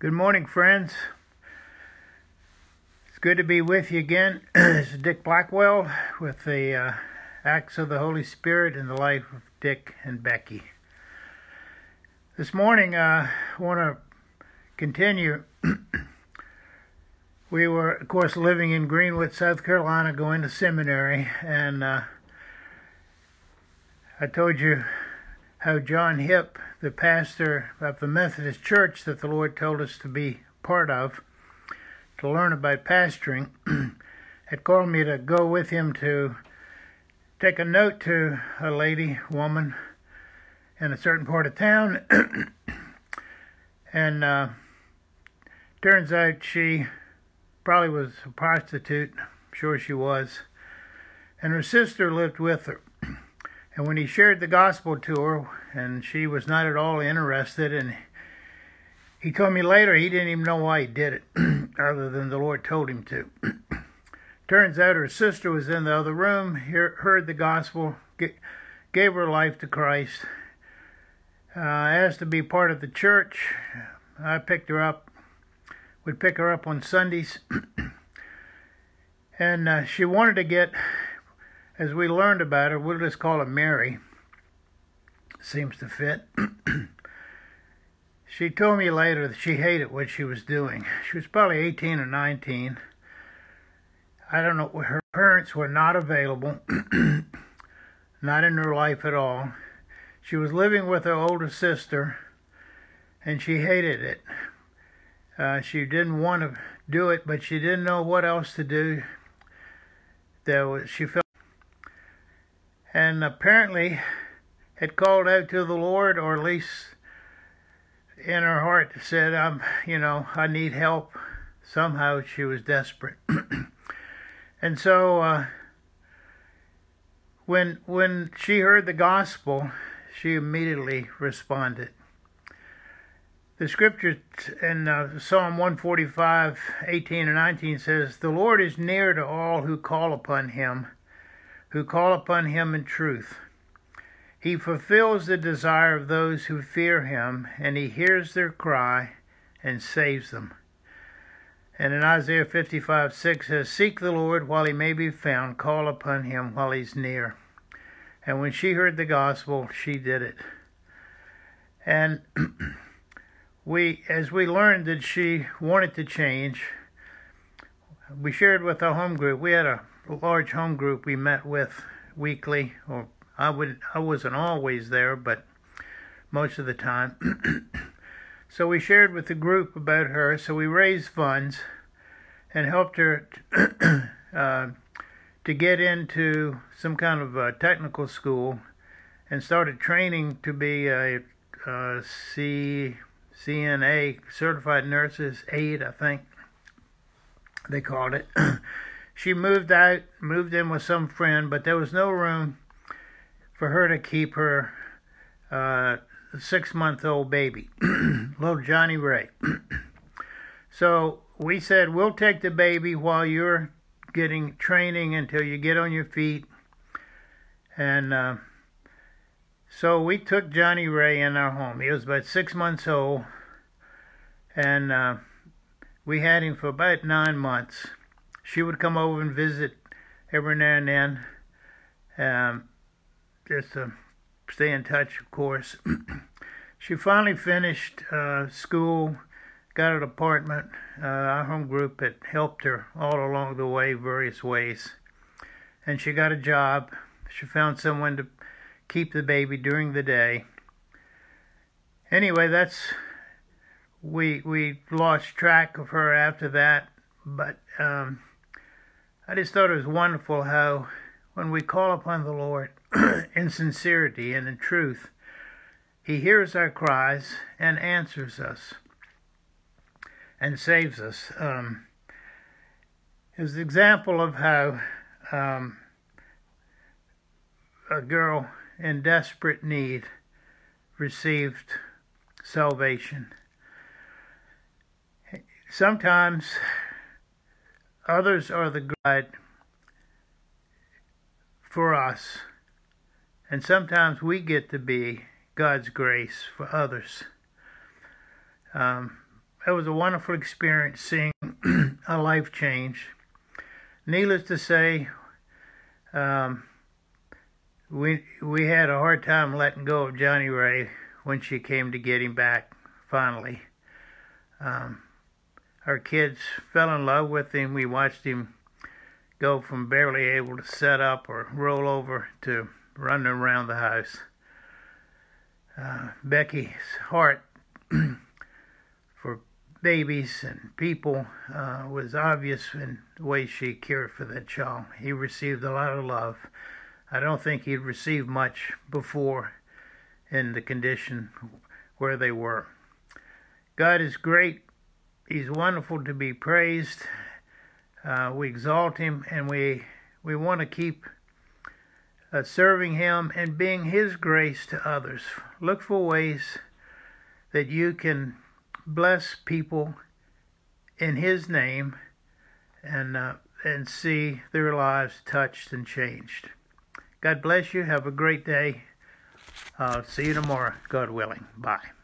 Good morning, friends. It's good to be with you again. this is Dick Blackwell with the uh, Acts of the Holy Spirit in the life of Dick and Becky. This morning, uh, I want to continue. we were, of course, living in Greenwood, South Carolina, going to seminary, and uh, I told you how John Hipp, the pastor of the Methodist Church that the Lord told us to be part of, to learn about pastoring, had called me to go with him to take a note to a lady, woman, in a certain part of town. and uh, turns out she probably was a prostitute. I'm sure she was. And her sister lived with her. And when he shared the gospel to her, and she was not at all interested, and he told me later he didn't even know why he did it, other than the Lord told him to. Turns out her sister was in the other room, heard the gospel, gave her life to Christ, uh, asked to be part of the church. I picked her up, would pick her up on Sundays, and uh, she wanted to get as we learned about her, we'll just call her Mary. Seems to fit. she told me later that she hated what she was doing. She was probably 18 or 19. I don't know, her parents were not available, not in her life at all. She was living with her older sister, and she hated it. Uh, she didn't want to do it, but she didn't know what else to do. There was, she felt and apparently had called out to the Lord, or at least in her heart said, "I'm, you know, I need help." Somehow she was desperate, and so uh, when when she heard the gospel, she immediately responded. The scripture in uh, Psalm 145, 18 and 19 says, The Lord is near to all who call upon him who call upon him in truth. He fulfills the desire of those who fear him, and he hears their cry and saves them. And in Isaiah 55 6 says, Seek the Lord while he may be found, call upon him while he's near. And when she heard the gospel, she did it. And we, as we learned that she wanted to change, we shared with our home group. We had a large home group we met with weekly, or I would I wasn't always there, but most of the time. so we shared with the group about her. So we raised funds and helped her uh, to get into some kind of a technical school and started training to be a, a C, CNA certified nurses aide, I think they called it. She moved out, moved in with some friend, but there was no room for her to keep her uh, six month old baby, little Johnny Ray. so we said, We'll take the baby while you're getting training until you get on your feet. And uh, so we took Johnny Ray in our home. He was about six months old, and uh, we had him for about nine months she would come over and visit every now and then, um, just to stay in touch, of course. she finally finished uh, school, got an apartment. Uh, our home group had helped her all along the way, various ways. And she got a job. She found someone to keep the baby during the day. Anyway, that's we we lost track of her after that, but um, I just thought it was wonderful how when we call upon the Lord in sincerity and in truth, He hears our cries and answers us and saves us. Um, is an example of how um, a girl in desperate need received salvation. Sometimes Others are the guide for us, and sometimes we get to be God's grace for others. Um, it was a wonderful experience seeing a life change. Needless to say, um, we we had a hard time letting go of Johnny Ray when she came to get him back finally. Um, our kids fell in love with him. We watched him go from barely able to set up or roll over to running around the house. Uh, Becky's heart for babies and people uh, was obvious in the way she cared for that child. He received a lot of love. I don't think he'd received much before in the condition where they were. God is great. He's wonderful to be praised. Uh, we exalt him and we we want to keep uh, serving him and being his grace to others. Look for ways that you can bless people in his name and uh, and see their lives touched and changed. God bless you. Have a great day. Uh, see you tomorrow, God willing. Bye.